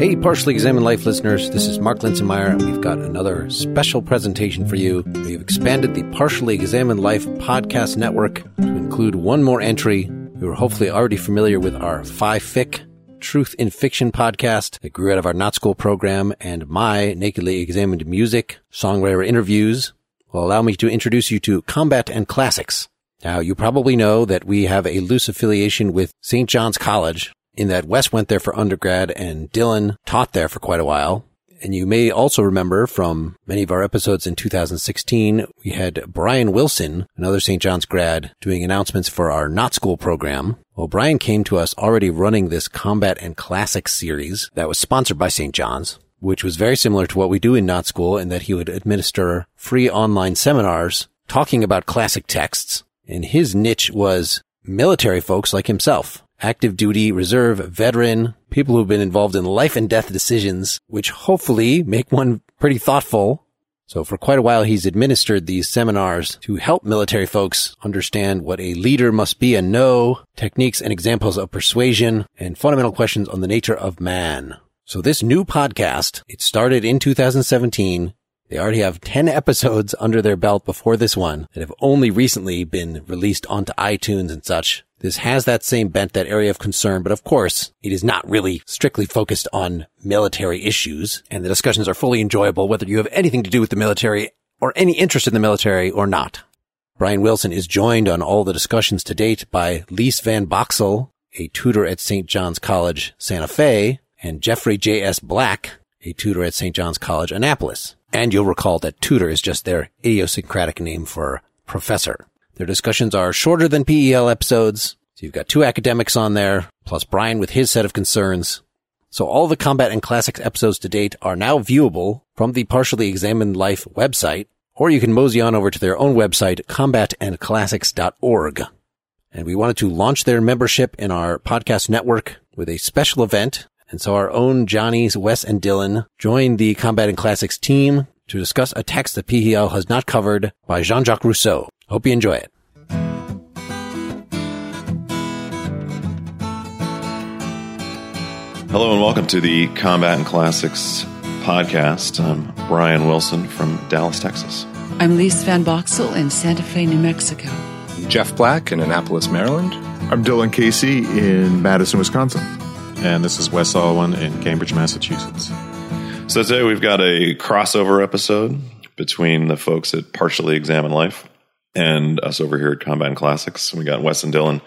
Hey, Partially Examined Life listeners, this is Mark Linsenmayer, and we've got another special presentation for you. We've expanded the Partially Examined Life podcast network to include one more entry. You are hopefully already familiar with our Phi Fic Truth in Fiction podcast that grew out of our Not School program and my Nakedly Examined Music songwriter interviews will allow me to introduce you to Combat and Classics. Now, you probably know that we have a loose affiliation with St. John's College, in that Wes went there for undergrad and Dylan taught there for quite a while. And you may also remember from many of our episodes in 2016, we had Brian Wilson, another St. John's grad, doing announcements for our Not School program. Well, Brian came to us already running this Combat and Classics series that was sponsored by St. John's, which was very similar to what we do in Not School in that he would administer free online seminars talking about classic texts. And his niche was military folks like himself active duty, reserve, veteran, people who've been involved in life and death decisions, which hopefully make one pretty thoughtful. So for quite a while, he's administered these seminars to help military folks understand what a leader must be and know, techniques and examples of persuasion, and fundamental questions on the nature of man. So this new podcast, it started in 2017. They already have 10 episodes under their belt before this one that have only recently been released onto iTunes and such. This has that same bent, that area of concern, but of course, it is not really strictly focused on military issues, and the discussions are fully enjoyable whether you have anything to do with the military or any interest in the military or not. Brian Wilson is joined on all the discussions to date by Lise Van Boxel, a tutor at St. John's College, Santa Fe, and Jeffrey J.S. Black, a tutor at St. John's College, Annapolis. And you'll recall that tutor is just their idiosyncratic name for professor. Their discussions are shorter than PEL episodes. So you've got two academics on there, plus Brian with his set of concerns. So all the combat and classics episodes to date are now viewable from the Partially Examined Life website, or you can mosey on over to their own website, combatandclassics.org. And we wanted to launch their membership in our podcast network with a special event. And so our own Johnny's, Wes and Dylan joined the Combat and Classics team to discuss a text that PEL has not covered by Jean-Jacques Rousseau. Hope you enjoy it. Hello and welcome to the Combat and Classics podcast. I'm Brian Wilson from Dallas, Texas. I'm Lise Van Boxel in Santa Fe, New Mexico. Jeff Black in Annapolis, Maryland. I'm Dylan Casey in Madison, Wisconsin. And this is Wes Alwan in Cambridge, Massachusetts. So today we've got a crossover episode between the folks at Partially Examine Life and us over here at Combat and Classics. We got Wes and Dylan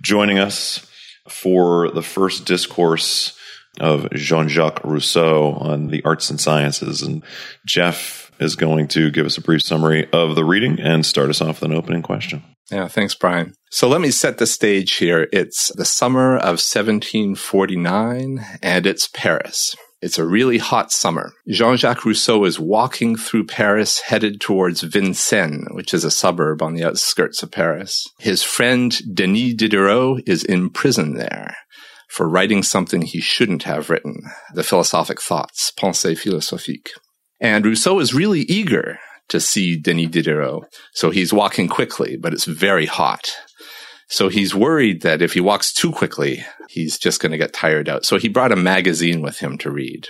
joining us for the first discourse of Jean-Jacques Rousseau on the arts and sciences. And Jeff is going to give us a brief summary of the reading and start us off with an opening question. Yeah, thanks, Brian. So let me set the stage here. It's the summer of 1749 and it's Paris. It's a really hot summer. Jean-Jacques Rousseau is walking through Paris headed towards Vincennes, which is a suburb on the outskirts of Paris. His friend Denis Diderot is in prison there for writing something he shouldn't have written, the philosophic thoughts, Pensées philosophiques. And Rousseau is really eager to see Denis Diderot. So he's walking quickly, but it's very hot. So he's worried that if he walks too quickly, he's just going to get tired out. So he brought a magazine with him to read.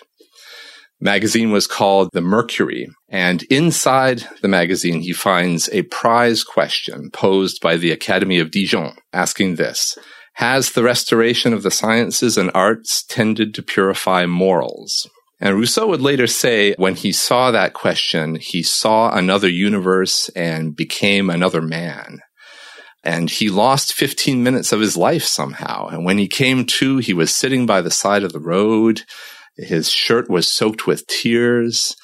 Magazine was called The Mercury. And inside the magazine, he finds a prize question posed by the Academy of Dijon asking this. Has the restoration of the sciences and arts tended to purify morals? And Rousseau would later say when he saw that question, he saw another universe and became another man. And he lost 15 minutes of his life somehow. And when he came to, he was sitting by the side of the road. His shirt was soaked with tears.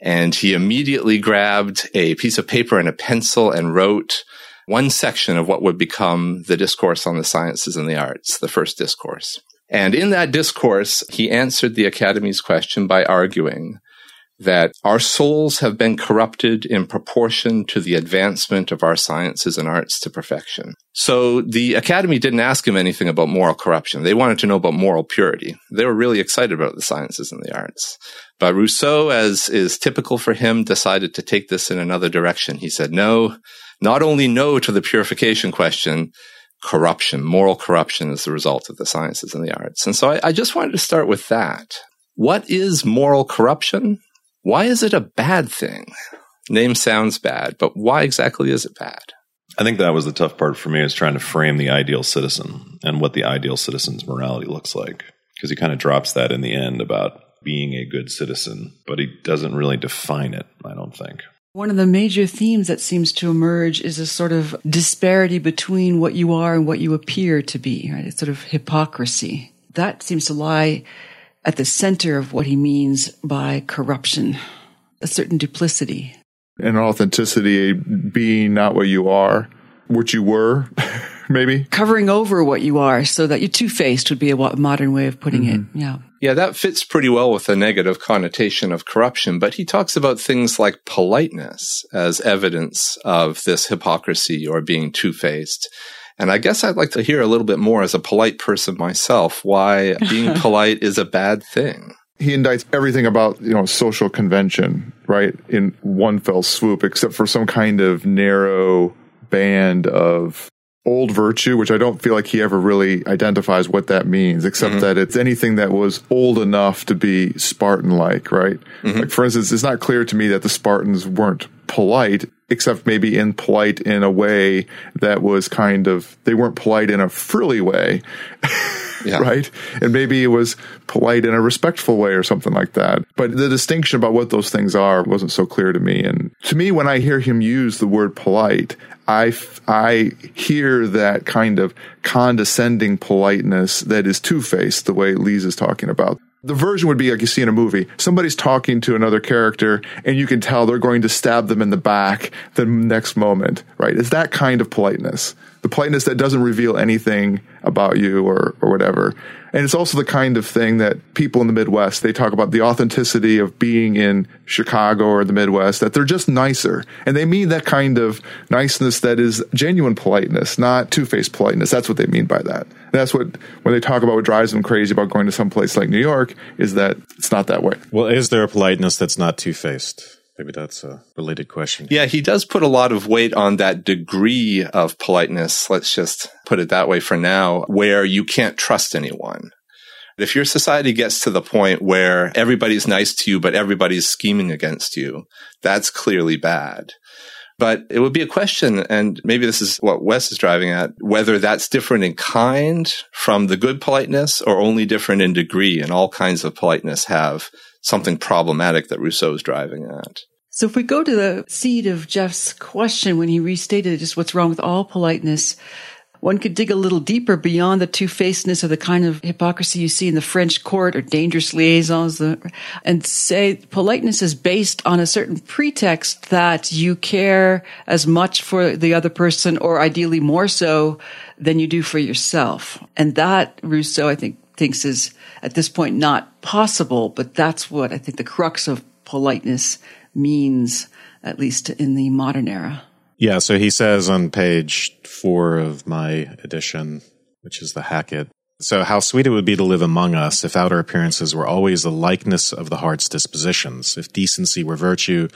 And he immediately grabbed a piece of paper and a pencil and wrote one section of what would become the discourse on the sciences and the arts, the first discourse. And in that discourse, he answered the Academy's question by arguing that our souls have been corrupted in proportion to the advancement of our sciences and arts to perfection. So the Academy didn't ask him anything about moral corruption. They wanted to know about moral purity. They were really excited about the sciences and the arts. But Rousseau, as is typical for him, decided to take this in another direction. He said, no, not only no to the purification question, corruption, moral corruption is the result of the sciences and the arts. And so I, I just wanted to start with that. What is moral corruption? Why is it a bad thing? Name sounds bad, but why exactly is it bad? I think that was the tough part for me is trying to frame the ideal citizen and what the ideal citizen's morality looks like. Because he kind of drops that in the end about being a good citizen, but he doesn't really define it, I don't think. One of the major themes that seems to emerge is a sort of disparity between what you are and what you appear to be, right? It's sort of hypocrisy. That seems to lie at the center of what he means by corruption, a certain duplicity. And authenticity being not what you are, what you were, maybe. Covering over what you are so that you're two faced would be a modern way of putting mm-hmm. it. Yeah. Yeah, that fits pretty well with the negative connotation of corruption, but he talks about things like politeness as evidence of this hypocrisy or being two faced. And I guess I'd like to hear a little bit more as a polite person myself why being polite is a bad thing. He indicts everything about, you know, social convention, right, in one fell swoop, except for some kind of narrow band of old virtue, which I don't feel like he ever really identifies what that means, except mm-hmm. that it's anything that was old enough to be Spartan like, right? Mm-hmm. Like, for instance, it's not clear to me that the Spartans weren't polite, except maybe in polite in a way that was kind of, they weren't polite in a frilly way. yeah. right? And maybe it was polite in a respectful way or something like that. But the distinction about what those things are wasn't so clear to me. And to me, when I hear him use the word polite, I, I hear that kind of condescending politeness that is two faced, the way Lise is talking about. The version would be like you see in a movie. Somebody's talking to another character and you can tell they're going to stab them in the back the next moment, right? It's that kind of politeness. The politeness that doesn't reveal anything about you or, or whatever. And it's also the kind of thing that people in the Midwest, they talk about the authenticity of being in Chicago or the Midwest, that they're just nicer. And they mean that kind of niceness that is genuine politeness, not two-faced politeness. That's what they mean by that. And that's what, when they talk about what drives them crazy about going to some place like New York, is that it's not that way. Well, is there a politeness that's not two-faced? Maybe that's a related question. Yeah, he does put a lot of weight on that degree of politeness. Let's just put it that way for now, where you can't trust anyone. If your society gets to the point where everybody's nice to you, but everybody's scheming against you, that's clearly bad. But it would be a question, and maybe this is what Wes is driving at, whether that's different in kind from the good politeness or only different in degree. And all kinds of politeness have something problematic that Rousseau is driving at. So if we go to the seed of Jeff's question when he restated just what's wrong with all politeness, one could dig a little deeper beyond the two-facedness of the kind of hypocrisy you see in the French court or dangerous liaisons and say politeness is based on a certain pretext that you care as much for the other person or ideally more so than you do for yourself. And that Rousseau, I think, thinks is at this point not possible, but that's what I think the crux of politeness means, at least in the modern era. Yeah, so he says on page four of my edition, which is the Hackett. So, how sweet it would be to live among us if outer appearances were always the likeness of the heart's dispositions, if decency were virtue,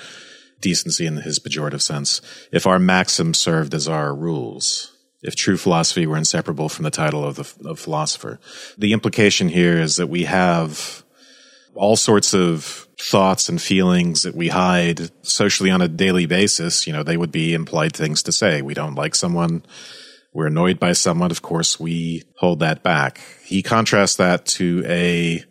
decency in his pejorative sense, if our maxims served as our rules, if true philosophy were inseparable from the title of the of philosopher. The implication here is that we have all sorts of thoughts and feelings that we hide socially on a daily basis, you know, they would be implied things to say. We don't like someone. We're annoyed by someone. Of course, we hold that back. He contrasts that to a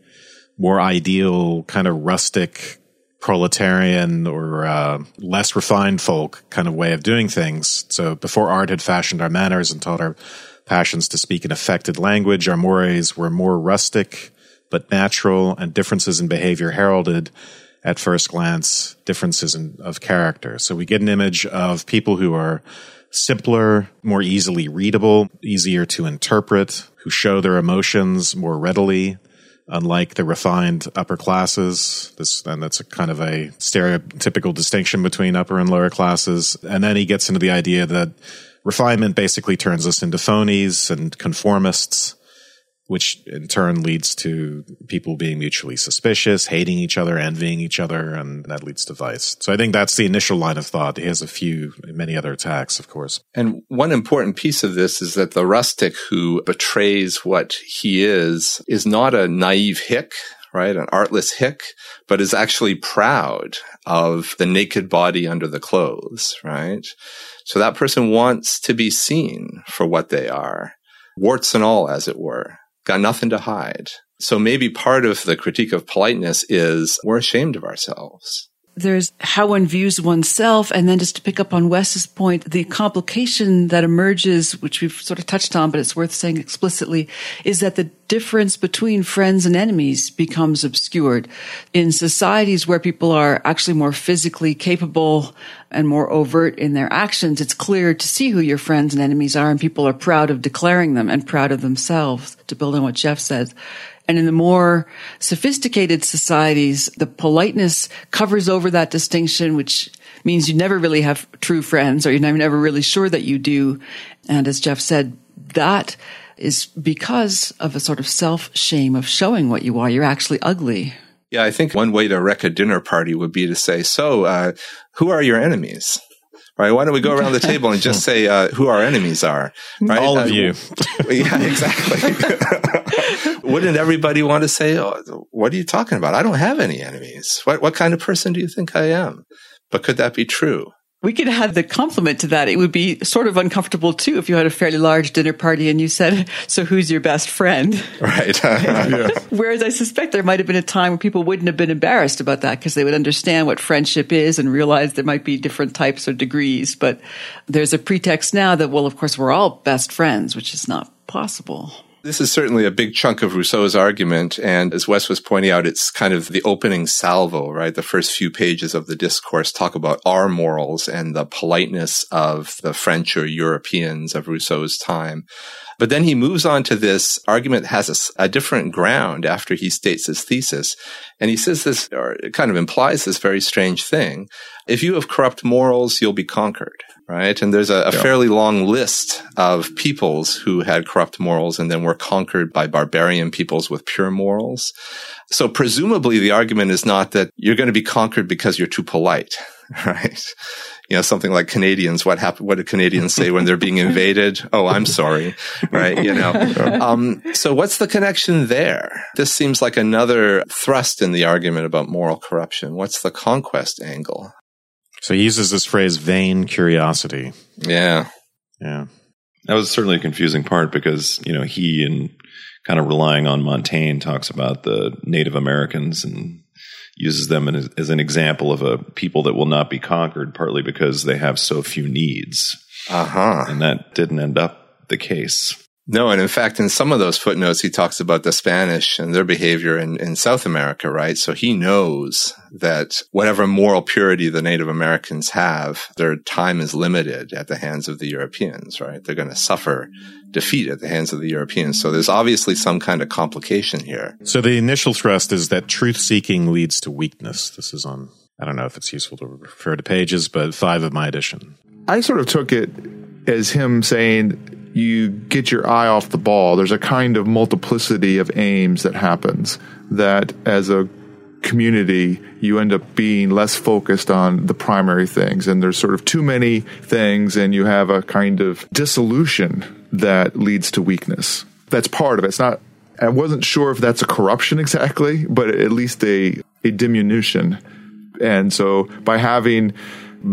more ideal kind of rustic proletarian or uh, less refined folk kind of way of doing things. So before art had fashioned our manners and taught our passions to speak in affected language, our mores were more rustic, but natural and differences in behavior heralded at first glance differences in, of character. So we get an image of people who are simpler, more easily readable, easier to interpret, who show their emotions more readily, unlike the refined upper classes. This, and that's a kind of a stereotypical distinction between upper and lower classes. And then he gets into the idea that refinement basically turns us into phonies and conformists which in turn leads to people being mutually suspicious, hating each other, envying each other, and that leads to vice. So I think that's the initial line of thought. He has a few, many other attacks, of course. And one important piece of this is that the rustic who betrays what he is is not a naive hick right? An artless hick, but is actually proud of the naked body under the clothes, right? So that person wants to be seen for what they are, warts and all, as it were, got nothing to hide. So maybe part of the critique of politeness is we're ashamed of ourselves there's how one views oneself. And then just to pick up on Wes's point, the complication that emerges, which we've sort of touched on, but it's worth saying explicitly, is that the difference between friends and enemies becomes obscured. In societies where people are actually more physically capable and more overt in their actions, it's clear to see who your friends and enemies are, and people are proud of declaring them and proud of themselves, to build on what Jeff said. And in the more sophisticated societies, the politeness covers over that distinction, which means you never really have true friends or you're never really sure that you do. And as Jeff said, that is because of a sort of self shame of showing what you are. You're actually ugly. Yeah, I think one way to wreck a dinner party would be to say, so, uh, who are your enemies? Right? Why don't we go around the table and just say uh, who our enemies are? Right? All of uh, you. yeah, exactly. Wouldn't everybody want to say, oh, "What are you talking about? I don't have any enemies. What what kind of person do you think I am?" But could that be true? We could add the compliment to that. It would be sort of uncomfortable too if you had a fairly large dinner party and you said, "So who's your best friend?" Right. yeah. Whereas I suspect there might have been a time where people wouldn't have been embarrassed about that because they would understand what friendship is and realize there might be different types or degrees. But there's a pretext now that, well, of course, we're all best friends, which is not possible. This is certainly a big chunk of Rousseau's argument. And as Wes was pointing out, it's kind of the opening salvo, right? The first few pages of the discourse talk about our morals and the politeness of the French or Europeans of Rousseau's time. But then he moves on to this argument has a, a, different ground after he states his thesis. And he says this, or it kind of implies this very strange thing. If you have corrupt morals, you'll be conquered right? And there's a, a yeah. fairly long list of peoples who had corrupt morals and then were conquered by barbarian peoples with pure morals. So presumably the argument is not that you're going to be conquered because you're too polite, right? You know, something like Canadians, what happen, what do Canadians say when they're being invaded? Oh, I'm sorry, right? You know, um, so what's the connection there? This seems like another thrust in the argument about moral corruption. What's the conquest angle? So he uses this phrase vain curiosity. Yeah. Yeah. That was certainly a confusing part because, you know, he and kind of relying on Montaigne talks about the Native Americans and uses them as, as an example of a people that will not be conquered, partly because they have so few needs. Uh huh. And that didn't end up the case. No, and in fact, in some of those footnotes, he talks about the Spanish and their behavior in, in South America, right? So he knows that whatever moral purity the Native Americans have, their time is limited at the hands of the Europeans, right? They're going to suffer defeat at the hands of the Europeans. So there's obviously some kind of complication here. So the initial thrust is that truth seeking leads to weakness. This is on, I don't know if it's useful to refer to pages, but five of my edition. I sort of took it as him saying, you get your eye off the ball. There's a kind of multiplicity of aims that happens that as a community, you end up being less focused on the primary things. And there's sort of too many things, and you have a kind of dissolution that leads to weakness. That's part of it. It's not, I wasn't sure if that's a corruption exactly, but at least a, a diminution. And so by having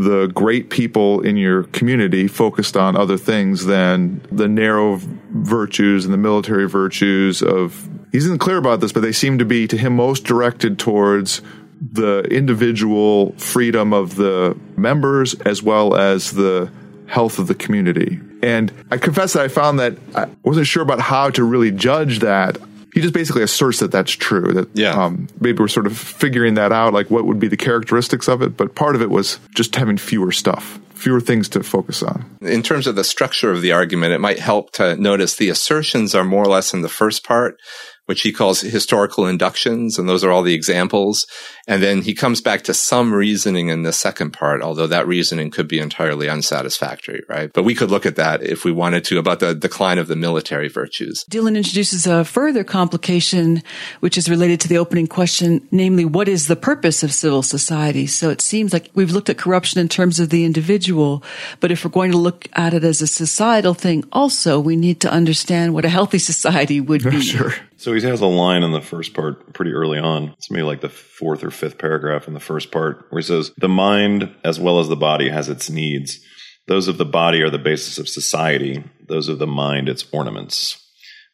the great people in your community focused on other things than the narrow virtues and the military virtues of he isn't clear about this but they seem to be to him most directed towards the individual freedom of the members as well as the health of the community. And i confess that i found that i wasn't sure about how to really judge that he just basically asserts that that's true. That yeah. Um, maybe we're sort of figuring that out, like what would be the characteristics of it. But part of it was just having fewer stuff, fewer things to focus on. In terms of the structure of the argument, it might help to notice the assertions are more or less in the first part, which he calls historical inductions. And those are all the examples. And then he comes back to some reasoning in the second part, although that reasoning could be entirely unsatisfactory, right? But we could look at that if we wanted to about the decline of the military virtues. Dylan introduces a further complication, which is related to the opening question, namely, what is the purpose of civil society? So it seems like we've looked at corruption in terms of the individual, but if we're going to look at it as a societal thing also, we need to understand what a healthy society would be. Sure. So he has a line in the first part pretty early on. It's maybe like the fourth or fifth paragraph in the first part where he says, The mind, as well as the body, has its needs. Those of the body are the basis of society, those of the mind, its ornaments.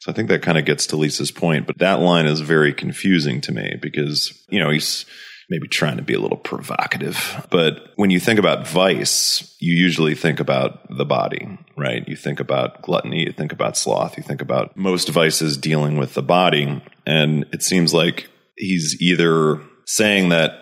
So I think that kind of gets to Lise's point, but that line is very confusing to me because, you know, he's maybe trying to be a little provocative. But when you think about vice, you usually think about the body, right? You think about gluttony, you think about sloth, you think about most vices dealing with the body. And it seems like he's either saying that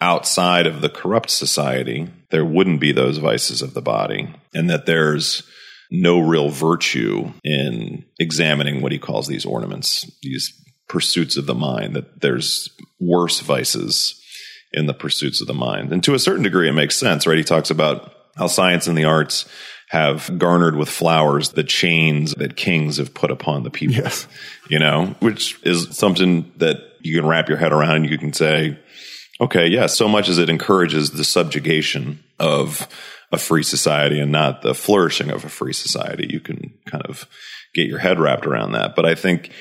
outside of the corrupt society, there wouldn't be those vices of the body, and that there's no real virtue in examining what he calls these ornaments, these pursuits of the mind, that there's worse vices in the pursuits of the mind. And to a certain degree, it makes sense, right? He talks about how science and the arts have garnered with flowers the chains that kings have put upon the people. Yes. You know, which is something that you can wrap your head around. And you can say, okay, yeah, so much as it encourages the subjugation of a free society and not the flourishing of a free society, you can kind of get your head wrapped around that. But I think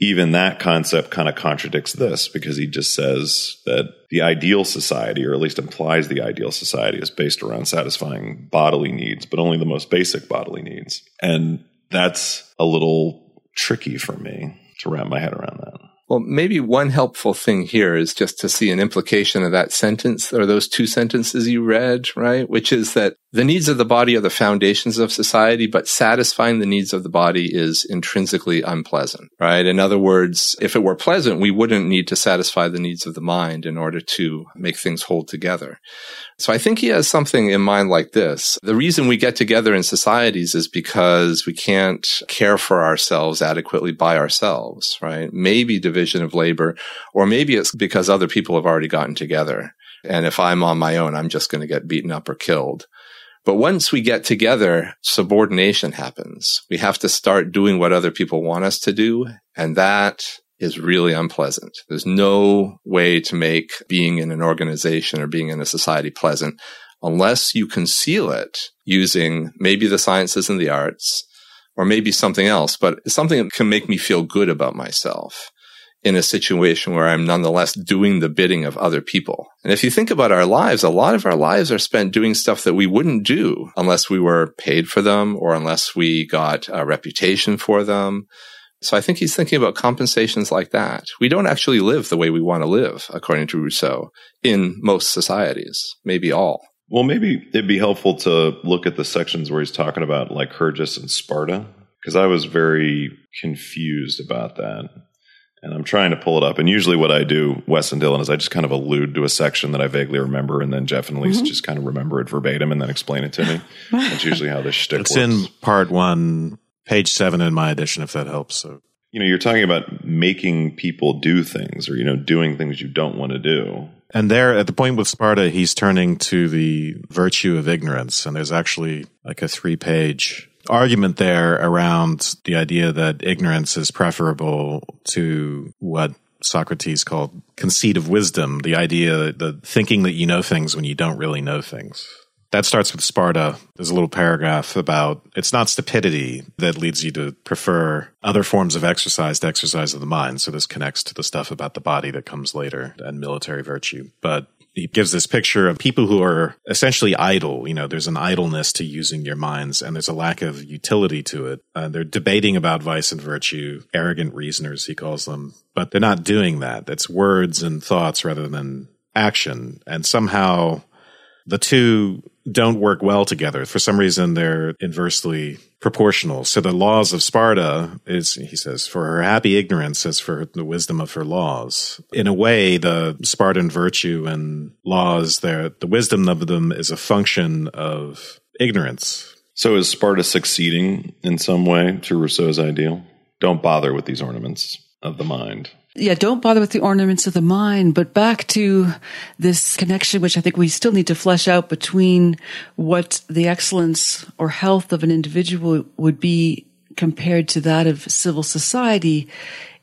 even that concept kind of contradicts this because he just says that the ideal society, or at least implies the ideal society, is based around satisfying bodily needs, but only the most basic bodily needs. And that's a little tricky for me to wrap my head around that. Well, maybe one helpful thing here is just to see an implication of that sentence or those two sentences you read, right? Which is that the needs of the body are the foundations of society, but satisfying the needs of the body is intrinsically unpleasant, right? In other words, if it were pleasant, we wouldn't need to satisfy the needs of the mind in order to make things hold together. So I think he has something in mind like this. The reason we get together in societies is because we can't care for ourselves adequately by ourselves, right? Maybe division of labor, or maybe it's because other people have already gotten together. And if I'm on my own, I'm just going to get beaten up or killed. But once we get together, subordination happens. We have to start doing what other people want us to do. And that is really unpleasant. There's no way to make being in an organization or being in a society pleasant unless you conceal it using maybe the sciences and the arts or maybe something else, but something that can make me feel good about myself in a situation where I'm nonetheless doing the bidding of other people. And if you think about our lives, a lot of our lives are spent doing stuff that we wouldn't do unless we were paid for them or unless we got a reputation for them. So I think he's thinking about compensations like that. We don't actually live the way we want to live, according to Rousseau, in most societies, maybe all. Well, maybe it'd be helpful to look at the sections where he's talking about Lycurgus and Sparta, because I was very confused about that. And I'm trying to pull it up. And usually what I do, Wes and Dylan, is I just kind of allude to a section that I vaguely remember, and then Jeff and Lise mm-hmm. just kind of remember it verbatim and then explain it to me. That's usually how this shtick it's works. in part one, page seven in my edition, if that helps. So you know, you're talking about making people do things or, you know, doing things you don't want to do. And there, at the point with Sparta, he's turning to the virtue of ignorance. And there's actually like a three page argument there around the idea that ignorance is preferable to what Socrates called conceit of wisdom, the idea, the thinking that you know things when you don't really know things. That starts with Sparta. There's a little paragraph about it's not stupidity that leads you to prefer other forms of exercise to exercise of the mind. So this connects to the stuff about the body that comes later and military virtue. But he gives this picture of people who are essentially idle. You know, there's an idleness to using your minds and there's a lack of utility to it. Uh, they're debating about vice and virtue, arrogant reasoners, he calls them, but they're not doing that. It's words and thoughts rather than action. And somehow the two don't work well together. For some reason, they're inversely proportional. So the laws of Sparta is, he says, for her happy ignorance as for the wisdom of her laws. In a way, the Spartan virtue and laws, the wisdom of them is a function of ignorance. So is Sparta succeeding in some way to Rousseau's ideal? Don't bother with these ornaments of the mind yeah, don't bother with the ornaments of the mind, but back to this connection, which I think we still need to flesh out between what the excellence or health of an individual would be compared to that of civil society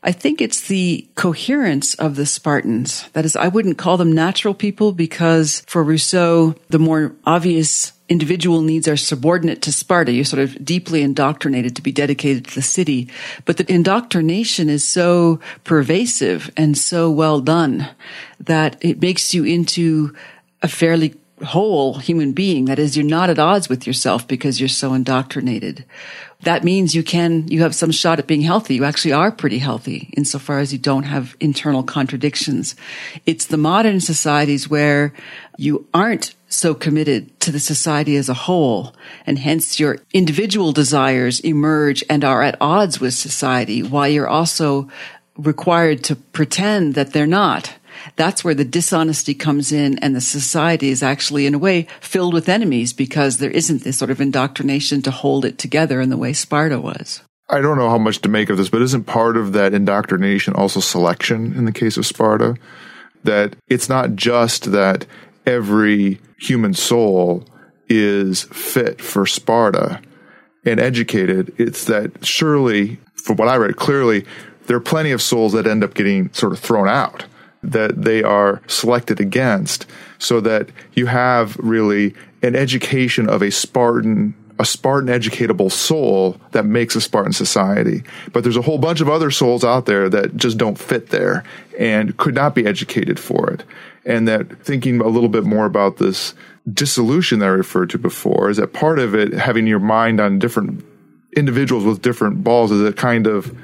I think it's the coherence of the Spartans. That is, I wouldn't call them natural people because for Rousseau, the more obvious individual needs are subordinate to Sparta. You're sort of deeply indoctrinated to be dedicated to the city. But the indoctrination is so pervasive and so well done that it makes you into a fairly whole human being. That is, you're not at odds with yourself because you're so indoctrinated. That means you can, you have some shot at being healthy. You actually are pretty healthy insofar as you don't have internal contradictions. It's the modern societies where you aren't so committed to the society as a whole, and hence your individual desires emerge and are at odds with society, while you're also required to pretend that they're not. That's where the dishonesty comes in and the society is actually in a way filled with enemies because there isn't this sort of indoctrination to hold it together in the way Sparta was. I don't know how much to make of this, but isn't part of that indoctrination also selection in the case of Sparta? That it's not just that every human soul is fit for Sparta and educated. It's that surely, from what I read clearly, there are plenty of souls that end up getting sort of thrown out that they are selected against so that you have really an education of a Spartan a Spartan educatable soul that makes a Spartan society. But there's a whole bunch of other souls out there that just don't fit there and could not be educated for it. And that thinking a little bit more about this dissolution that I referred to before is that part of it having your mind on different individuals with different balls is a kind of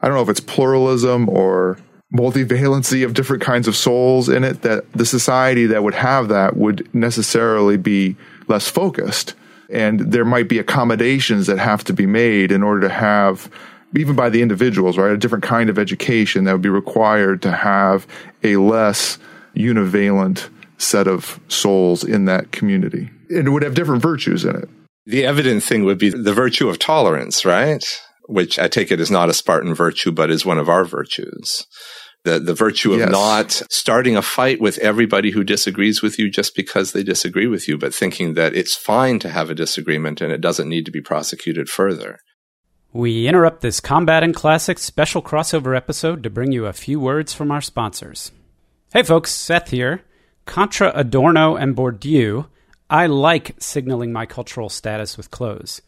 I don't know if it's pluralism or multivalency of different kinds of souls in it that the society that would have that would necessarily be less focused. And there might be accommodations that have to be made in order to have even by the individuals right a different kind of education that would be required to have a less univalent set of souls in that community. And it would have different virtues in it. The evident thing would be the virtue of tolerance right? Which I take it is not a Spartan virtue, but is one of our virtues the, the virtue of yes. not starting a fight with everybody who disagrees with you just because they disagree with you, but thinking that it's fine to have a disagreement and it doesn't need to be prosecuted further. We interrupt this Combat and Classics special crossover episode to bring you a few words from our sponsors. Hey folks, Seth here. Contra Adorno and Bourdieu, I like signaling my cultural status with clothes.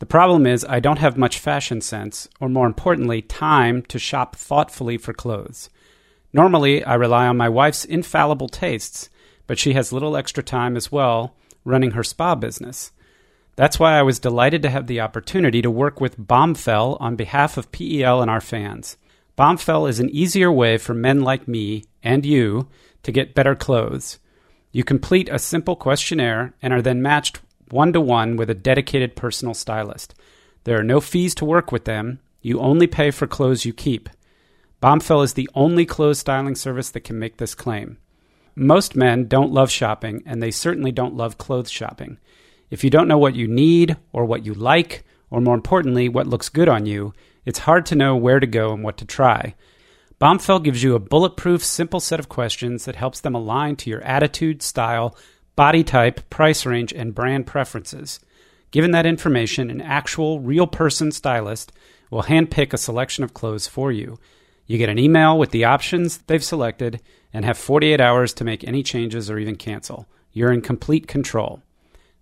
The problem is, I don't have much fashion sense, or more importantly, time to shop thoughtfully for clothes. Normally, I rely on my wife's infallible tastes, but she has little extra time as well running her spa business. That's why I was delighted to have the opportunity to work with Bombfell on behalf of PEL and our fans. Bombfell is an easier way for men like me and you to get better clothes. You complete a simple questionnaire and are then matched one to one with a dedicated personal stylist. There are no fees to work with them. You only pay for clothes you keep. Bombfell is the only clothes styling service that can make this claim. Most men don't love shopping, and they certainly don't love clothes shopping. If you don't know what you need, or what you like, or more importantly, what looks good on you, it's hard to know where to go and what to try. Bombfell gives you a bulletproof, simple set of questions that helps them align to your attitude, style, body type, price range, and brand preferences. Given that information, an actual, real person stylist will handpick a selection of clothes for you. You get an email with the options they've selected and have 48 hours to make any changes or even cancel. You're in complete control.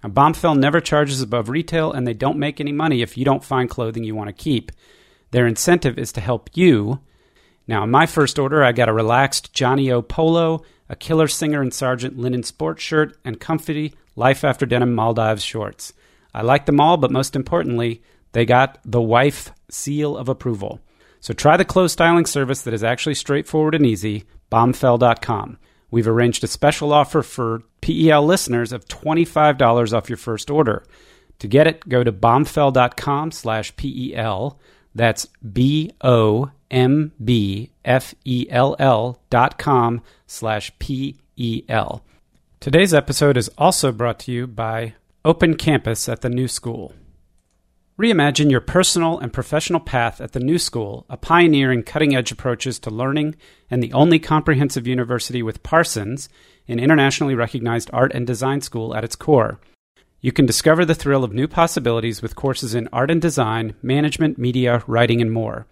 Now, Bombfell never charges above retail, and they don't make any money if you don't find clothing you want to keep. Their incentive is to help you. Now, in my first order, I got a relaxed johnnie-O polo a killer singer and sergeant linen sports shirt, and comfy Life After Denim Maldives shorts. I like them all, but most importantly, they got the wife seal of approval. So try the clothes styling service that is actually straightforward and easy, bombfell.com. We've arranged a special offer for PEL listeners of $25 off your first order. To get it, go to bombfell.com slash PEL. That's B O M B F E L L dot com slash P E L. Today's episode is also brought to you by Open Campus at the New School. Reimagine your personal and professional path at the New School, a pioneer in cutting edge approaches to learning and the only comprehensive university with Parsons, an internationally recognized art and design school, at its core. You can discover the thrill of new possibilities with courses in art and design, management, media, writing, and more.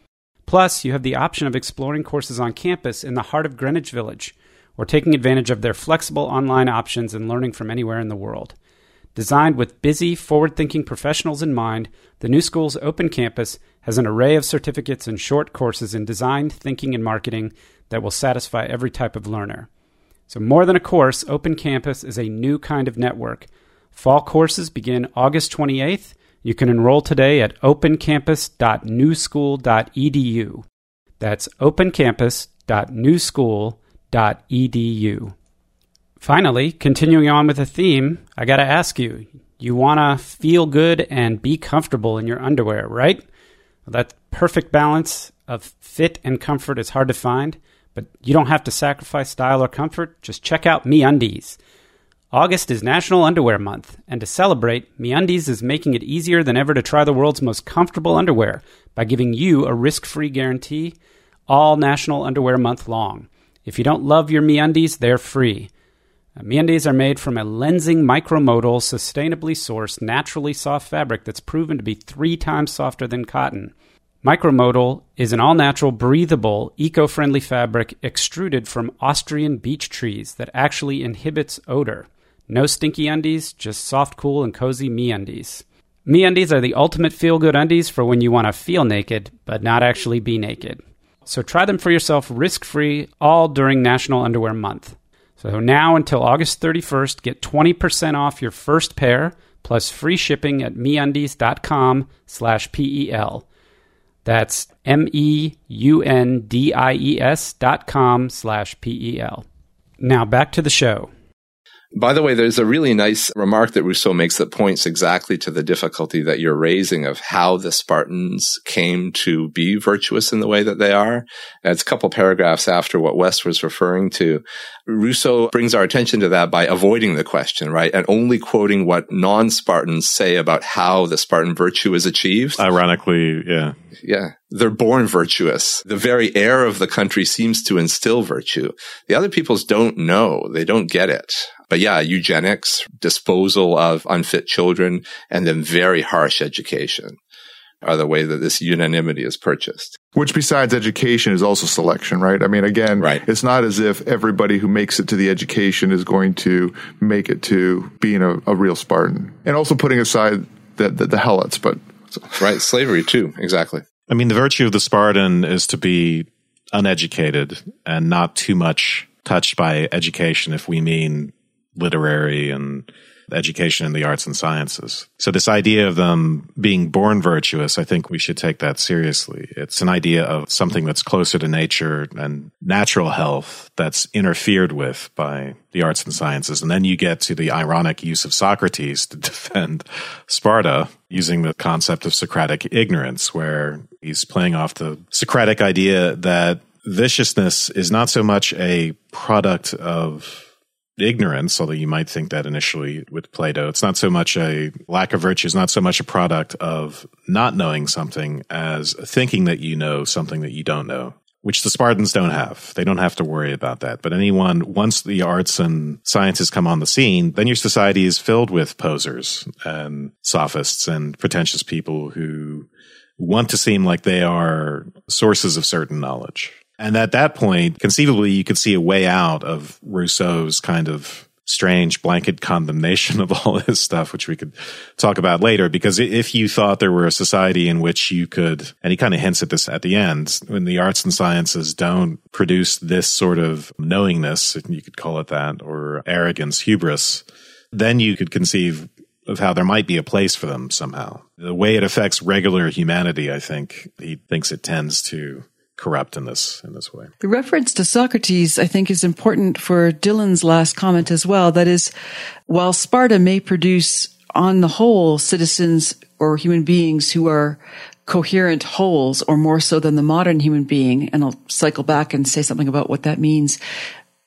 Plus, you have the option of exploring courses on campus in the heart of Greenwich Village or taking advantage of their flexible online options and learning from anywhere in the world. Designed with busy, forward thinking professionals in mind, the new school's open campus has an array of certificates and short courses in design, thinking, and marketing that will satisfy every type of learner. So, more than a course, Open Campus is a new kind of network. Fall courses begin August 28th. You can enroll today at opencampus.newschool.edu. That's opencampus.newschool.edu. Finally, continuing on with the theme, I got to ask you you want to feel good and be comfortable in your underwear, right? Well, that perfect balance of fit and comfort is hard to find, but you don't have to sacrifice style or comfort. Just check out MeUndies. August is National Underwear Month, and to celebrate, MeUndies is making it easier than ever to try the world's most comfortable underwear by giving you a risk-free guarantee all National Underwear Month long. If you don't love your MeUndies, they're free. MeUndies are made from a Lenzing micromodal, sustainably sourced, naturally soft fabric that's proven to be three times softer than cotton. Micromodal is an all natural, breathable, eco friendly fabric extruded from Austrian beech trees that actually inhibits odor. No stinky undies, just soft, cool, and cozy me undies. Me undies are the ultimate feel good undies for when you want to feel naked, but not actually be naked. So try them for yourself risk free all during National Underwear Month. So now until August 31st, get 20% off your first pair plus free shipping at meundies.com slash PEL. That's M-E-U-N-D-I-E-S dot com slash P-E-L. Now back to the show. By the way, there's a really nice remark that Rousseau makes that points exactly to the difficulty that you're raising of how the Spartans came to be virtuous in the way that they are. It's a couple paragraphs after what Wes was referring to. Rousseau brings our attention to that by avoiding the question, right? And only quoting what non-Spartans say about how the Spartan virtue is achieved. Ironically, yeah. Yeah. They're born virtuous. The very air of the country seems to instill virtue. The other peoples don't know. They don't get it. But yeah, eugenics, disposal of unfit children, and then very harsh education are the way that this unanimity is purchased. Which, besides education, is also selection, right? I mean, again, right. it's not as if everybody who makes it to the education is going to make it to being a, a real Spartan. And also putting aside the, the, the helots, but. right, slavery too, exactly. I mean, the virtue of the Spartan is to be uneducated and not too much touched by education if we mean literary and education in the arts and sciences. So this idea of them being born virtuous, I think we should take that seriously. It's an idea of something that's closer to nature and natural health that's interfered with by the arts and sciences. And then you get to the ironic use of Socrates to defend Sparta using the concept of Socratic ignorance, where he's playing off the Socratic idea that viciousness is not so much a product of ignorance, although you might think that initially with Plato. It's not so much a lack of virtue, is not so much a product of not knowing something as thinking that you know something that you don't know. Which the Spartans don't have. They don't have to worry about that. But anyone, once the arts and sciences come on the scene, then your society is filled with posers and sophists and pretentious people who want to seem like they are sources of certain knowledge. And at that point, conceivably, you could see a way out of Rousseau's kind of strange blanket condemnation of all this stuff, which we could talk about later. Because if you thought there were a society in which you could, and he kind of hints at this at the end, when the arts and sciences don't produce this sort of knowingness, you could call it that, or arrogance, hubris, then you could conceive of how there might be a place for them somehow. The way it affects regular humanity, I think he thinks it tends to corrupt in this in this way. The reference to Socrates, I think, is important for Dylan's last comment as well. That is, while Sparta may produce, on the whole, citizens or human beings who are coherent wholes, or more so than the modern human being, and I'll cycle back and say something about what that means.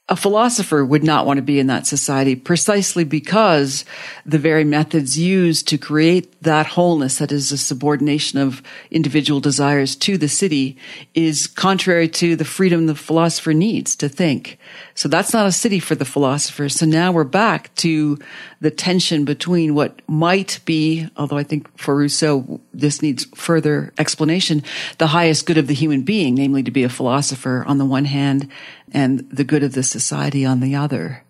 A philosopher would not want to be in that society precisely because the very methods used to create that wholeness, that is a subordination of individual desires to the city, is contrary to the freedom the philosopher needs to think. So that's not a city for the philosopher. So now we're back to the tension between what might be, although I think for Rousseau, this needs further explanation, the highest good of the human being, namely to be a philosopher on the one hand and the good of the society on the other.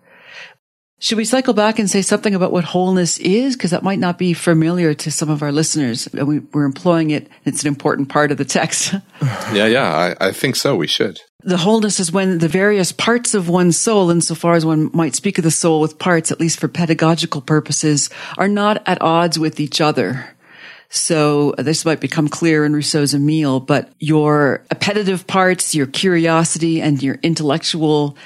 Should we cycle back and say something about what wholeness is? Because that might not be familiar to some of our listeners. We, are employing it. It's an important part of the text. yeah, yeah, I, I think so. We should. The wholeness is when the various parts of one's soul, insofar as one might speak of the soul with parts, at least for pedagogical purposes, are not at odds with each other. So uh, this might become clear in Rousseau's Emile, but your appetitive parts, your curiosity and your intellectual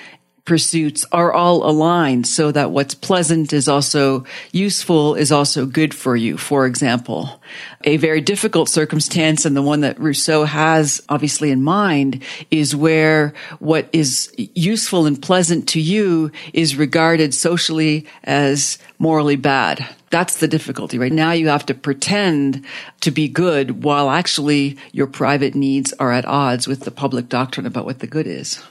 pursuits are all aligned so that what's pleasant is also useful is also good for you. For example, a very difficult circumstance and the one that Rousseau has obviously in mind is where what is useful and pleasant to you is regarded socially as morally bad. That's the difficulty, right? Now you have to pretend to be good while actually your private needs are at odds with the public doctrine about what the good is.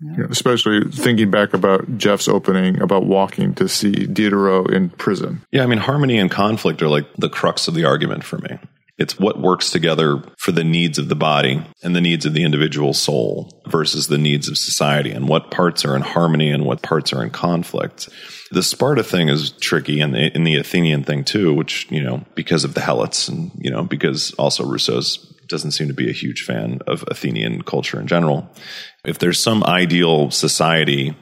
Yeah, especially thinking back about Jeff's opening about walking to see Diderot in prison. Yeah, I mean, harmony and conflict are like the crux of the argument for me. It's what works together for the needs of the body and the needs of the individual soul versus the needs of society and what parts are in harmony and what parts are in conflict. The Sparta thing is tricky and the, and the Athenian thing too, which, you know, because of the Helots and, you know, because also Rousseau's doesn't seem to be a huge fan of Athenian culture in general. If there's some ideal society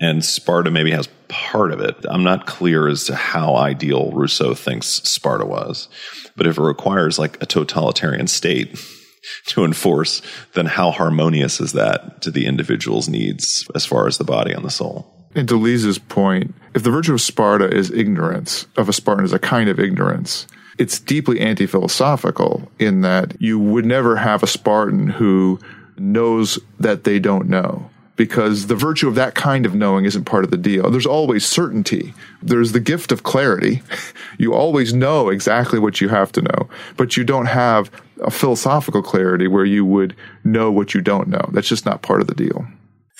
and Sparta maybe has part of it, I'm not clear as to how ideal Rousseau thinks Sparta was. But if it requires like a totalitarian state to enforce, then how harmonious is that to the individual's needs as far as the body and the soul? And to Lise's point, if the virtue of Sparta is ignorance, of a Spartan is a kind of ignorance, it's deeply anti philosophical in that you would never have a Spartan who knows that they don't know because the virtue of that kind of knowing isn't part of the deal. There's always certainty. There's the gift of clarity. You always know exactly what you have to know, but you don't have a philosophical clarity where you would know what you don't know. That's just not part of the deal.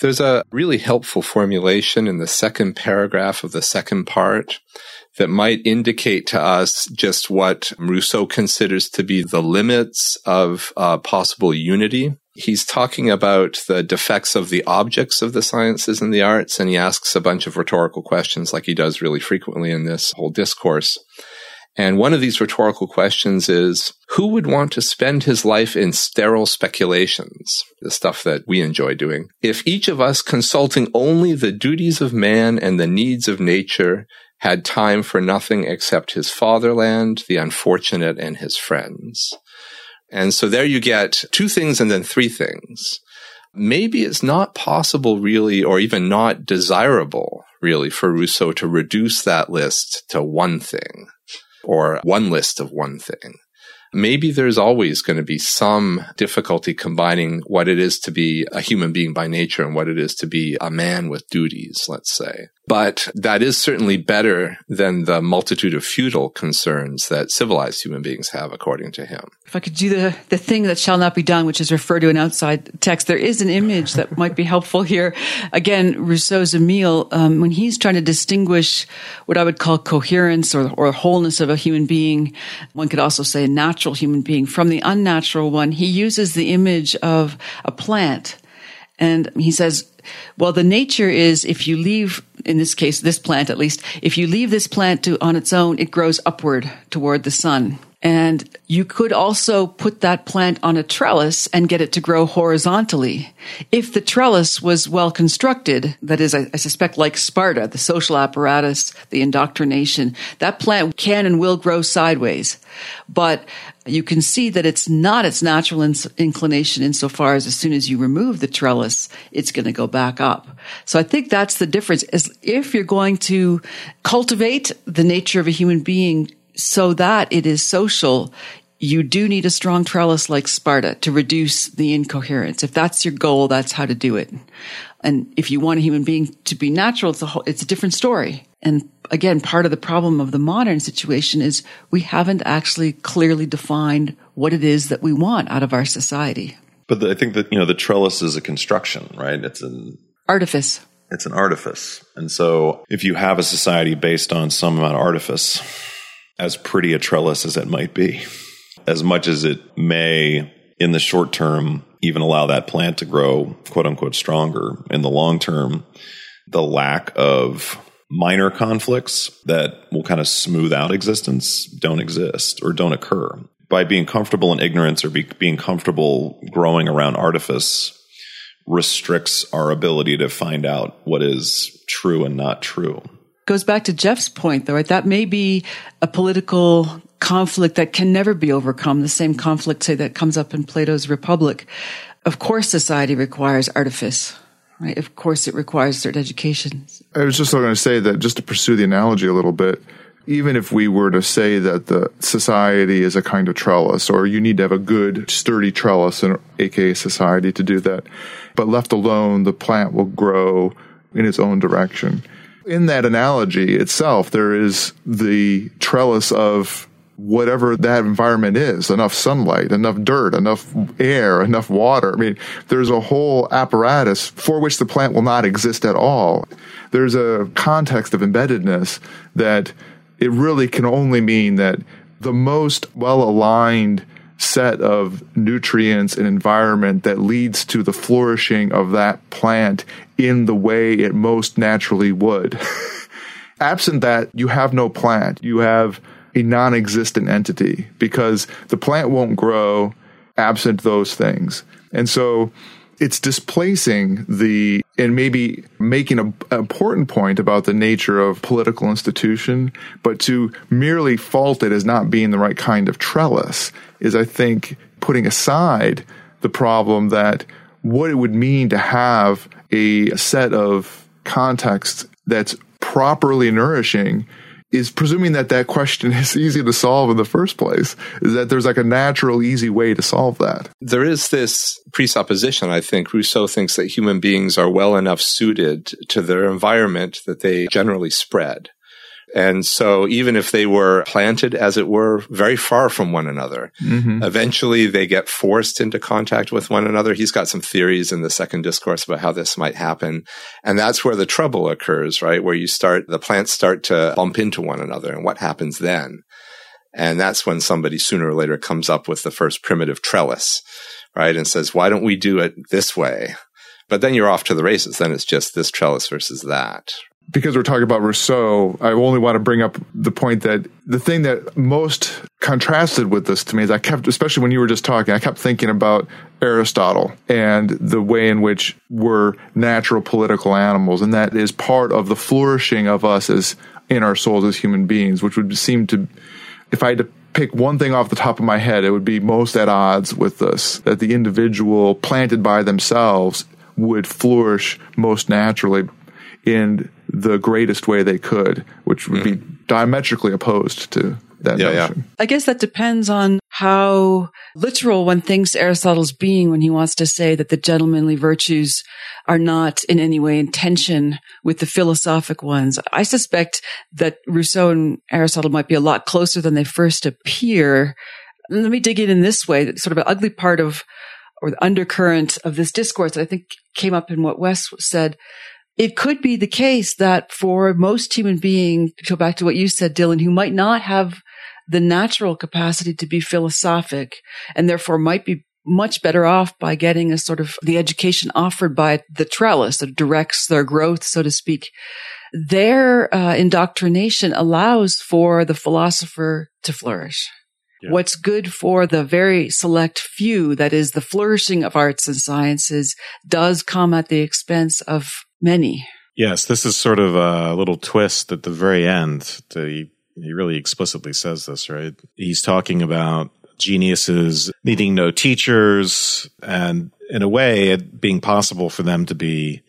There's a really helpful formulation in the second paragraph of the second part that might indicate to us just what Rousseau considers to be the limits of uh, possible unity. He's talking about the defects of the objects of the sciences and the arts, and he asks a bunch of rhetorical questions like he does really frequently in this whole discourse. And one of these rhetorical questions is, who would want to spend his life in sterile speculations, the stuff that we enjoy doing, if each of us consulting only the duties of man and the needs of nature had time for nothing except his fatherland, the unfortunate, and his friends. And so there you get two things and then three things. Maybe it's not possible really, or even not desirable really for Rousseau to reduce that list to one thing or one list of one thing maybe there's always going to be some difficulty combining what it is to be a human being by nature and what it is to be a man with duties, let's say. But that is certainly better than the multitude of futile concerns that civilized human beings have, according to him. If I could do the, the thing that shall not be done, which is refer to an outside text, there is an image that might be helpful here. Again, Rousseau's Emile, um, when he's trying to distinguish what I would call coherence or, or wholeness of a human being, one could also say a natural human being, from the unnatural one, he uses the image of a plant. And he says, well, the nature is if you leave, in this case, this plant at least, if you leave this plant to, on its own, it grows upward toward the sun. And you could also put that plant on a trellis and get it to grow horizontally. If the trellis was well constructed, that is, I, I, suspect like Sparta, the social apparatus, the indoctrination, that plant can and will grow sideways. But you can see that it's not its natural in- inclination insofar as as soon as you remove the trellis, it's going to go back up. So I think that's the difference is if you're going to cultivate the nature of a human being so that it is social, you do need a strong trellis like Sparta to reduce the incoherence. If that's your goal, that's how to do it. And if you want a human being to be natural, it's a whole, it's a different story. And again, part of the problem of the modern situation is we haven't actually clearly defined what it is that we want out of our society. But the, I think that, you know, the trellis is a construction, right? It's an artifice. It's an artifice. And so if you have a society based on some amount of artifice, as pretty a trellis as it might be, as much as it may in the short term even allow that plant to grow quote unquote stronger in the long term, the lack of minor conflicts that will kind of smooth out existence don't exist or don't occur. By being comfortable in ignorance or be, being comfortable growing around artifice restricts our ability to find out what is true and not true. Goes back to Jeff's point, though, right? That may be a political conflict that can never be overcome. The same conflict, say, that comes up in Plato's Republic. Of course, society requires artifice. Right? Of course, it requires certain education. I was just going to say that just to pursue the analogy a little bit, even if we were to say that the society is a kind of trellis, or you need to have a good, sturdy trellis, in, aka society, to do that, but left alone, the plant will grow in its own direction. In that analogy itself, there is the trellis of whatever that environment is enough sunlight, enough dirt, enough air, enough water. I mean, there's a whole apparatus for which the plant will not exist at all. There's a context of embeddedness that it really can only mean that the most well aligned set of nutrients and environment that leads to the flourishing of that plant in the way it most naturally would. Absent that, you have no plant. You have a non existent entity because the plant won't grow absent those things. And so it's displacing the and maybe making an important point about the nature of political institution, but to merely fault it as not being the right kind of trellis is, I think, putting aside the problem that what it would mean to have a set of context that's properly nourishing is presuming that that question is easy to solve in the first place is that there's like a natural easy way to solve that. There is this presupposition i think. Rousseau thinks that human beings are well enough suited to their environment that they generally spread and so even if they were planted, as it were, very far from one another, mm-hmm. eventually they get forced into contact with one another. He's got some theories in the second discourse about how this might happen. And that's where the trouble occurs, right? Where you start, the plants start to bump into one another. And what happens then? And that's when somebody sooner or later comes up with the first primitive trellis, right? And says, why don't we do it this way? But then you're off to the races. Then it's just this trellis versus that, because we're talking about Rousseau, I only want to bring up the point that the thing that most contrasted with this to me is I kept, especially when you were just talking, I kept thinking about Aristotle and the way in which we're natural political animals. And that is part of the flourishing of us as in our souls as human beings, which would seem to, if I had to pick one thing off the top of my head, it would be most at odds with this, that the individual planted by themselves would flourish most naturally in the greatest way they could, which would mm. be diametrically opposed to that yeah, notion. Yeah. I guess that depends on how literal one thinks Aristotle's being when he wants to say that the gentlemanly virtues are not in any way in tension with the philosophic ones. I suspect that Rousseau and Aristotle might be a lot closer than they first appear. Let me dig in in this way, sort of an ugly part of or the undercurrent of this discourse that I think came up in what Wes said it could be the case that for most human beings, go back to what you said, Dylan, who might not have the natural capacity to be philosophic and therefore might be much better off by getting a sort of the education offered by the trellis that directs their growth, so to speak. Their uh, indoctrination allows for the philosopher to flourish. Yeah. What's good for the very select few, that is the flourishing of arts and sciences, does come at the expense of many. Yes, this is sort of a little twist at the very end. he, he really explicitly says this, right? He's talking about geniuses needing no teachers and in a way it being possible for them to be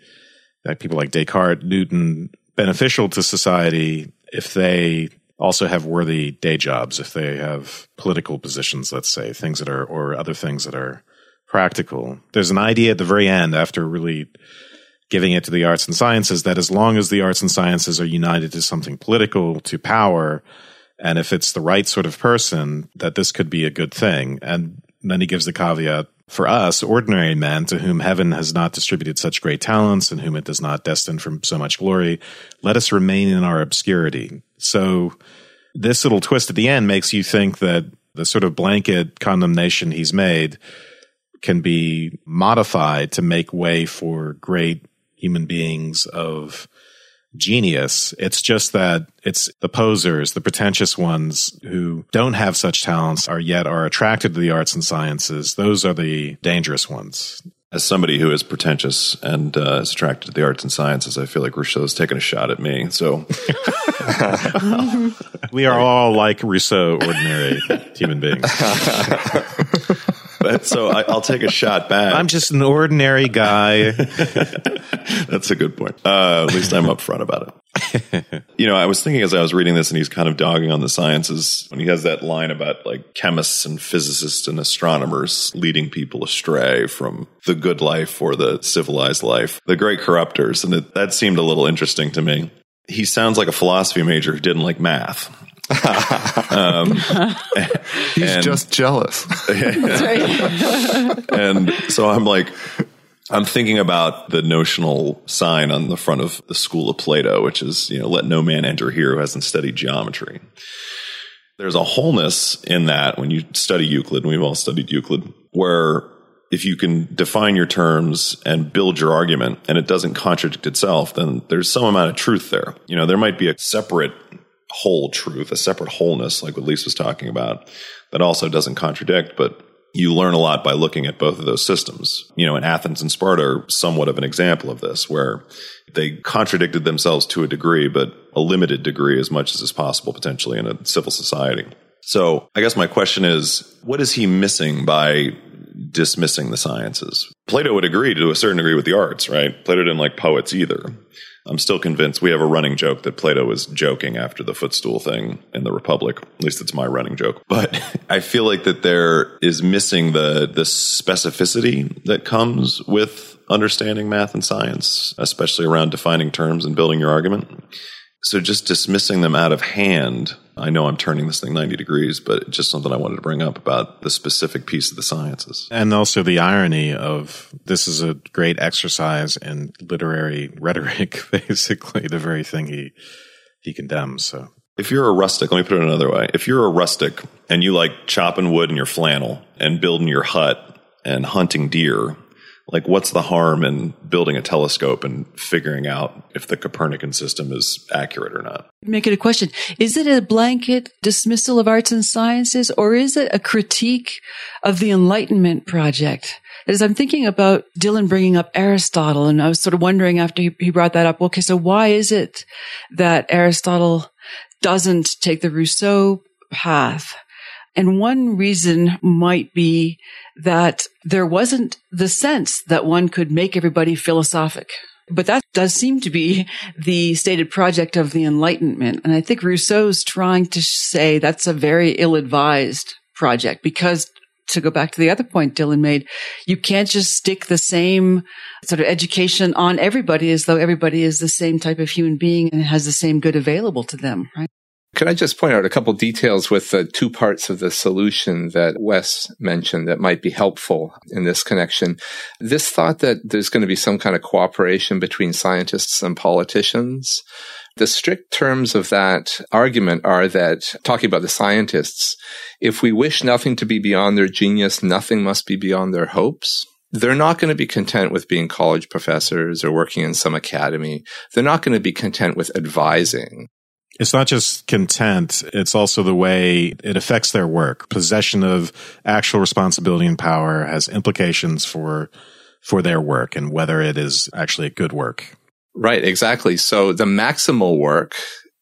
like people like Descartes, Newton, beneficial to society if they also have worthy day jobs if they have political positions, let's say, things that are, or other things that are practical. There's an idea at the very end after really giving it to the arts and sciences that as long as the arts and sciences are united to something political, to power, and if it's the right sort of person, that this could be a good thing. And then he gives the caveat for us, ordinary men to whom heaven has not distributed such great talents and whom it does not destine for so much glory, let us remain in our obscurity. So this little twist at the end makes you think that the sort of blanket condemnation he's made can be modified to make way for great human beings of genius. It's just that it's the posers, the pretentious ones who don't have such talents are yet are attracted to the arts and sciences. Those are the dangerous ones. As somebody who is pretentious and uh, is attracted to the arts and sciences, I feel like Rousseau's taking a shot at me. So we are all like Rousseau, ordinary human beings. But, so I, will take a shot back. I'm just an ordinary guy. That's a good point. Uh, at least I'm upfront about it. you know, I was thinking as I was reading this, and he's kind of dogging on the sciences when he has that line about like chemists and physicists and astronomers leading people astray from the good life or the civilized life, the great corruptors. And it, that seemed a little interesting to me. He sounds like a philosophy major who didn't like math um, He's and, just jealous. and so I'm like, I'm thinking about the notional sign on the front of the School of Plato, which is, you know, let no man enter here who hasn't studied geometry. There's a wholeness in that when you study Euclid, and we've all studied Euclid, where if you can define your terms and build your argument and it doesn't contradict itself, then there's some amount of truth there. You know, there might be a separate whole truth, a separate wholeness, like what Lise was talking about, that also doesn't contradict, but you learn a lot by looking at both of those systems. You know, in Athens and Sparta are somewhat of an example of this, where they contradicted themselves to a degree, but a limited degree as much as is possible potentially in a civil society. So I guess my question is, what is he missing by dismissing the sciences? Plato would agree to a certain degree with the arts, right? Plato didn't like poets either. I'm still convinced we have a running joke that Plato was joking after the footstool thing in the Republic. At least it's my running joke. But I feel like that there is missing the the specificity that comes with understanding math and science, especially around defining terms and building your argument. So just dismissing them out of hand, I know I'm turning this thing 90 degrees, but just something I wanted to bring up about the specific piece of the sciences. And also the irony of this is a great exercise in literary rhetoric, basically, the very thing he, he condemns. So if you're a rustic, let me put it another way. If you're a rustic and you like chopping wood in your flannel and building your hut and hunting deer, like what's the harm in building a telescope and figuring out if the Copernican system is accurate or not? Make it a question. Is it a blanket dismissal of arts and sciences or is it a critique of the Enlightenment project? As I'm thinking about Dylan bringing up Aristotle and I was sort of wondering after he brought that up, okay, so why is it that Aristotle doesn't take the Rousseau path? And one reason might be that there wasn't the sense that one could make everybody philosophic. But that does seem to be the stated project of the Enlightenment. And I think Rousseau's trying to say that's a very ill advised project because to go back to the other point Dylan made, you can't just stick the same sort of education on everybody as though everybody is the same type of human being and has the same good available to them, right? Could I just point out a couple details with the two parts of the solution that Wes mentioned that might be helpful in this connection? This thought that there's going to be some kind of cooperation between scientists and politicians. The strict terms of that argument are that, talking about the scientists, if we wish nothing to be beyond their genius, nothing must be beyond their hopes they're not going to be content with being college professors or working in some academy. They're not going to be content with advising. It's not just content, it's also the way it affects their work. Possession of actual responsibility and power has implications for for their work and whether it is actually a good work. Right, exactly. So the maximal work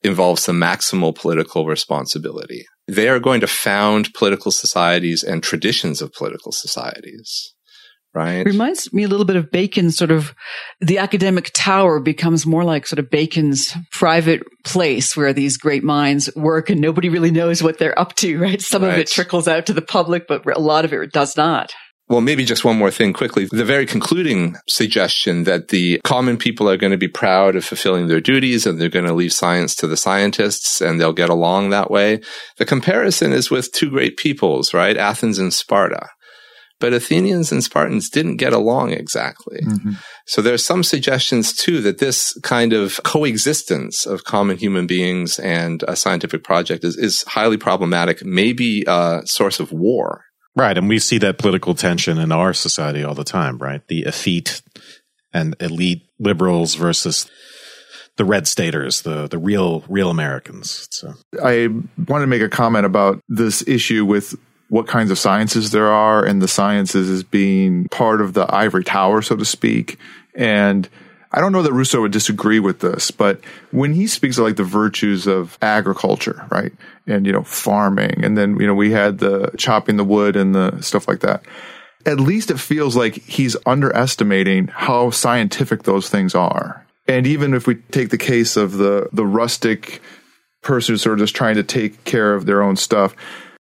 involves the maximal political responsibility. They are going to found political societies and traditions of political societies. Right? Reminds me a little bit of Bacon's sort of the academic tower becomes more like sort of Bacon's private place where these great minds work and nobody really knows what they're up to, right? Some of it trickles out to the public, but a lot of it does not. Well, maybe just one more thing quickly. The very concluding suggestion that the common people are going to be proud of fulfilling their duties and they're going to leave science to the scientists and they'll get along that way. The comparison is with two great peoples, right? Athens and Sparta. But Athenians and Spartans didn't get along exactly. Mm-hmm. So there's some suggestions too that this kind of coexistence of common human beings and a scientific project is, is highly problematic, maybe a source of war. Right. And we see that political tension in our society all the time, right? The effete and elite liberals versus the red staters, the, the real, real Americans. So, I wanted to make a comment about this issue with what kinds of sciences there are and the sciences as being part of the ivory tower, so to speak. And I don't know that Rousseau would disagree with this, but when he speaks of like the virtues of agriculture, right? And, you know, farming, and then, you know, we had the chopping the wood and the stuff like that. At least it feels like he's underestimating how scientific those things are. And even if we take the case of the, the rustic person who's sort of just trying to take care of their own stuff.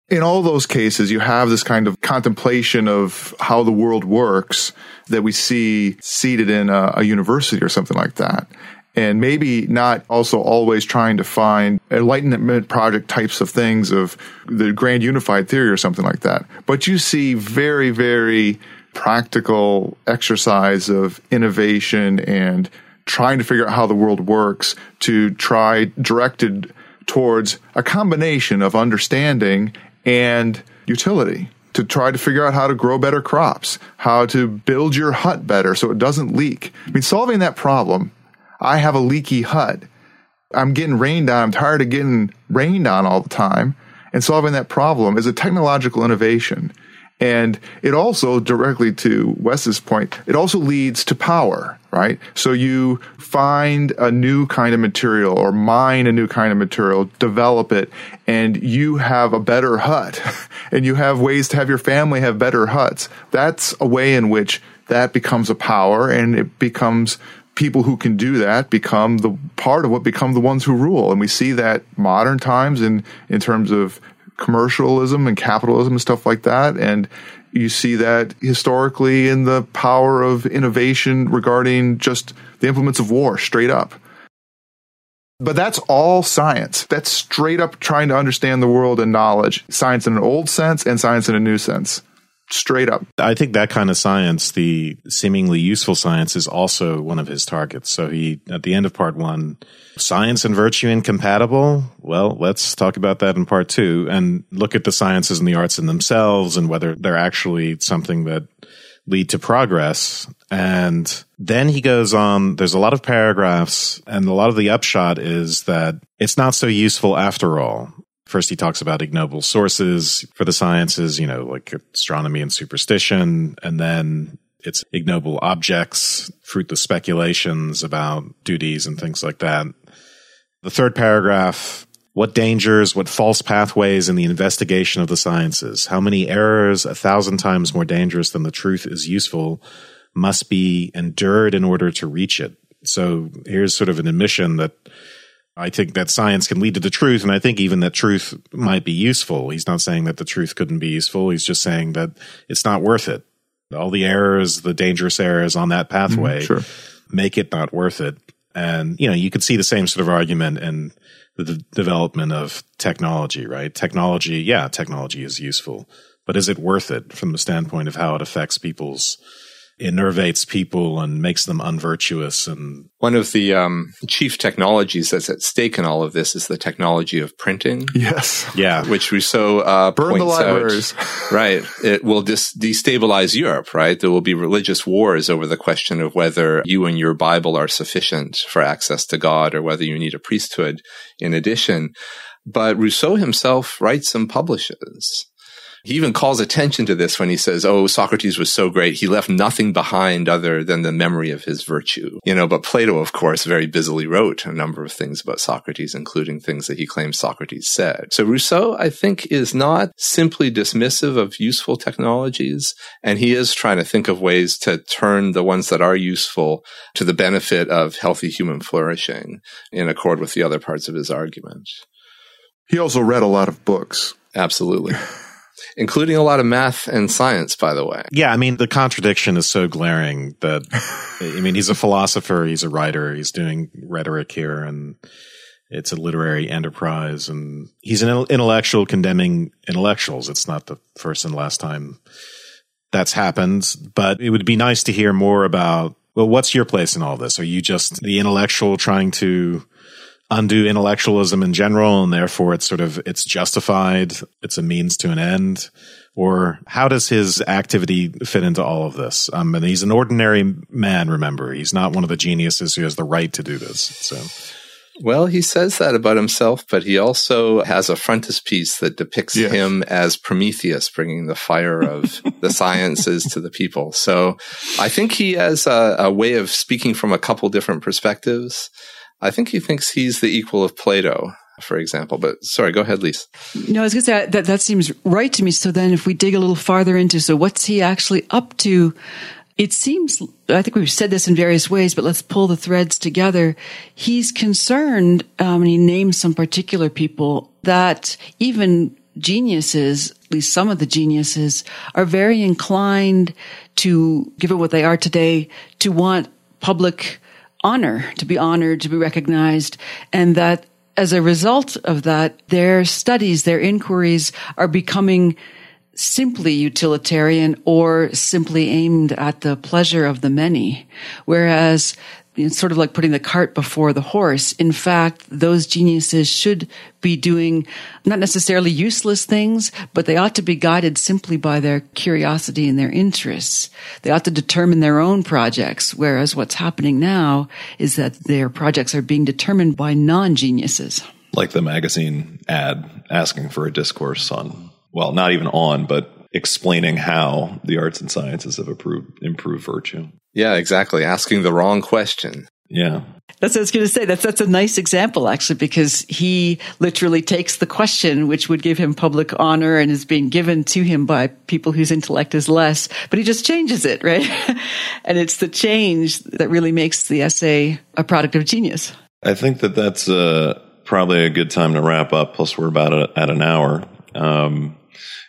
In all those cases, you have this kind of contemplation of how the world works that we see seated in a, a university or something like that. And maybe not also always trying to find enlightenment project types of things of the grand unified theory or something like that. But you see very, very practical exercise of innovation and trying to figure out how the world works to try directed towards a combination of understanding and utility to try to figure out how to grow better crops, how to build your hut better so it doesn't leak. I mean, solving that problem, I have a leaky hut. I'm getting rained on. I'm tired of getting rained on all the time. And solving that problem is a technological innovation. And it also, directly to Wes's point, it also leads to power, right? So you find a new kind of material or mine a new kind of material, develop it, and you have a better hut. and you have ways to have your family have better huts. That's a way in which that becomes a power and it becomes people who can do that become the part of what become the ones who rule. And we see that modern times in, in terms of commercialism and capitalism and stuff like that. And you see that historically in the power of innovation regarding just the implements of war straight up. But that's all science. That's straight up trying to understand the world and knowledge. Science in an old sense and science in a new sense. Straight up. I think that kind of science, the seemingly useful science, is also one of his targets. So he, at the end of part one, science and virtue incompatible. Well, let's talk about that in part two and look at the sciences and the arts in themselves and whether they're actually something that lead to progress. And then he goes on, there's a lot of paragraphs and a lot of the upshot is that it's not so useful after all. First, he talks about ignoble sources for the sciences, you know, like astronomy and superstition. And then it's ignoble objects, fruitless speculations about duties and things like that. The third paragraph, what dangers, what false pathways in the investigation of the sciences, how many errors, a thousand times more dangerous than the truth is useful, must be endured in order to reach it. So here's sort of an admission that I think that science can lead to the truth, and I think even that truth might be useful. He's not saying that the truth couldn't be useful. He's just saying that it's not worth it. All the errors, the dangerous errors on that mm-hmm, pathway, sure. make it not worth it. And you know, you could see the same sort of argument in the d- development of technology, right? Technology, yeah, technology is useful, but is it worth it from the standpoint of how it affects people's enervates people and makes them unvirtuous and One of the um, chief technologies that's at stake in all of this is the technology of printing, Yes. yeah which Rousseau uh, Burn the points out- libraries. right. It will dis- destabilize Europe, right? There will be religious wars over the question of whether you and your Bible are sufficient for access to God or whether you need a priesthood in addition. But Rousseau himself writes and publishes He even calls attention to this when he says, Oh, Socrates was so great. He left nothing behind other than the memory of his virtue. You know, but Plato, of course, very busily wrote a number of things about Socrates, including things that he claims Socrates said. So Rousseau, I think, is not simply dismissive of useful technologies. And he is trying to think of ways to turn the ones that are useful to the benefit of healthy human flourishing in accord with the other parts of his argument. He also read a lot of books. Absolutely. Including a lot of math and science, by the way. Yeah, I mean, the contradiction is so glaring that, I mean, he's a philosopher, he's a writer, he's doing rhetoric here, and it's a literary enterprise, and he's an intellectual condemning intellectuals. It's not the first and last time that's happened, but it would be nice to hear more about, well, what's your place in all this? Are you just the intellectual trying to undo intellectualism in general and therefore it's sort of it's justified it's a means to an end or how does his activity fit into all of this um, and he's an ordinary man remember he's not one of the geniuses who has the right to do this so well, he says that about himself, but he also has a frontispiece that depicts yes. him as Prometheus, bringing the fire of the sciences to the people. So I think he has a, a way of speaking from a couple different perspectives. I think he thinks he's the equal of Plato, for example. But sorry, go ahead, Lise. No, I was going to say that that seems right to me. So then, if we dig a little farther into, so what's he actually up to? It seems, I think we've said this in various ways, but let's pull the threads together. He's concerned, um, and he names some particular people that even geniuses, at least some of the geniuses, are very inclined to, given what they are today, to want public honor, to be honored, to be recognized, and that as a result of that, their studies, their inquiries are becoming simply utilitarian or simply aimed at the pleasure of the many. Whereas it's sort of like putting the cart before the horse. In fact, those geniuses should be doing not necessarily useless things, but they ought to be guided simply by their curiosity and their interests. They ought to determine their own projects, whereas what's happening now is that their projects are being determined by non-geniuses. Like the magazine ad asking for a discourse on, well, not even on, but explaining how the arts and sciences have improved, improved virtue. Yeah, exactly. Asking the wrong question. Yeah. That's what I was going to say. That's that's a nice example, actually, because he literally takes the question, which would give him public honor and is being given to him by people whose intellect is less, but he just changes it, right? and it's the change that really makes the essay a product of genius. I think that that's uh, probably a good time to wrap up. Plus, we're about a, at an hour. Um,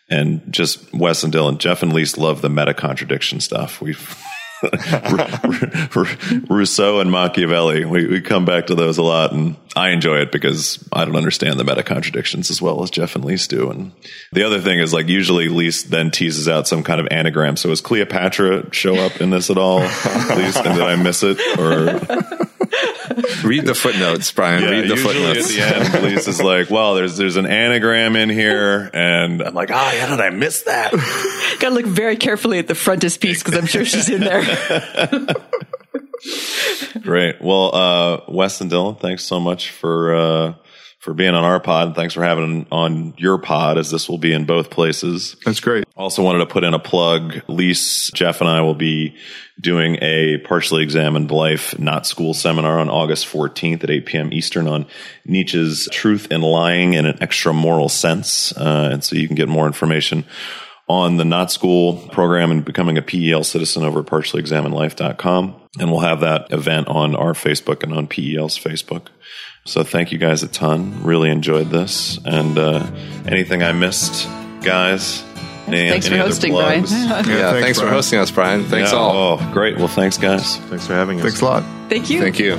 and just Wes and Dylan, Jeff and Lise love the meta contradiction stuff. We've Rousseau and Machiavelli. We, we come back to those a lot, and I enjoy it because I don't understand the meta contradictions as well as Jeff and Lise do. And the other thing is, like, usually Lise then teases out some kind of anagram. So, is Cleopatra show up in this at all? Lise, and did I miss it? Or read the footnotes, Brian. Yeah, read the footnotes. At the end, Lise is like, "Well, there's there's an anagram in here," and I'm like, "Oh, how did I miss that?" Got to look very carefully at the frontispiece because I'm sure she's in there. Great. Well, uh, Wes and Dylan, thanks so much for uh, for being on our pod. Thanks for having on your pod, as this will be in both places. That's great. Also, wanted to put in a plug. Lise, Jeff, and I will be doing a partially examined life, not school seminar on August 14th at 8 p.m. Eastern on Nietzsche's Truth and Lying in an Extra Moral Sense. Uh, and so you can get more information on the Not School program and becoming a PEL citizen over at partiallyexaminedlife.com. And we'll have that event on our Facebook and on PEL's Facebook. So thank you guys a ton. Really enjoyed this. And uh, anything I missed, guys? Any, thanks any for hosting, Brian. yeah, yeah, thanks, thanks for hosting us, Brian. Thanks yeah, all. Oh, great. Well, thanks, guys. Thanks for having us. Thanks a lot. Thank you. Thank you.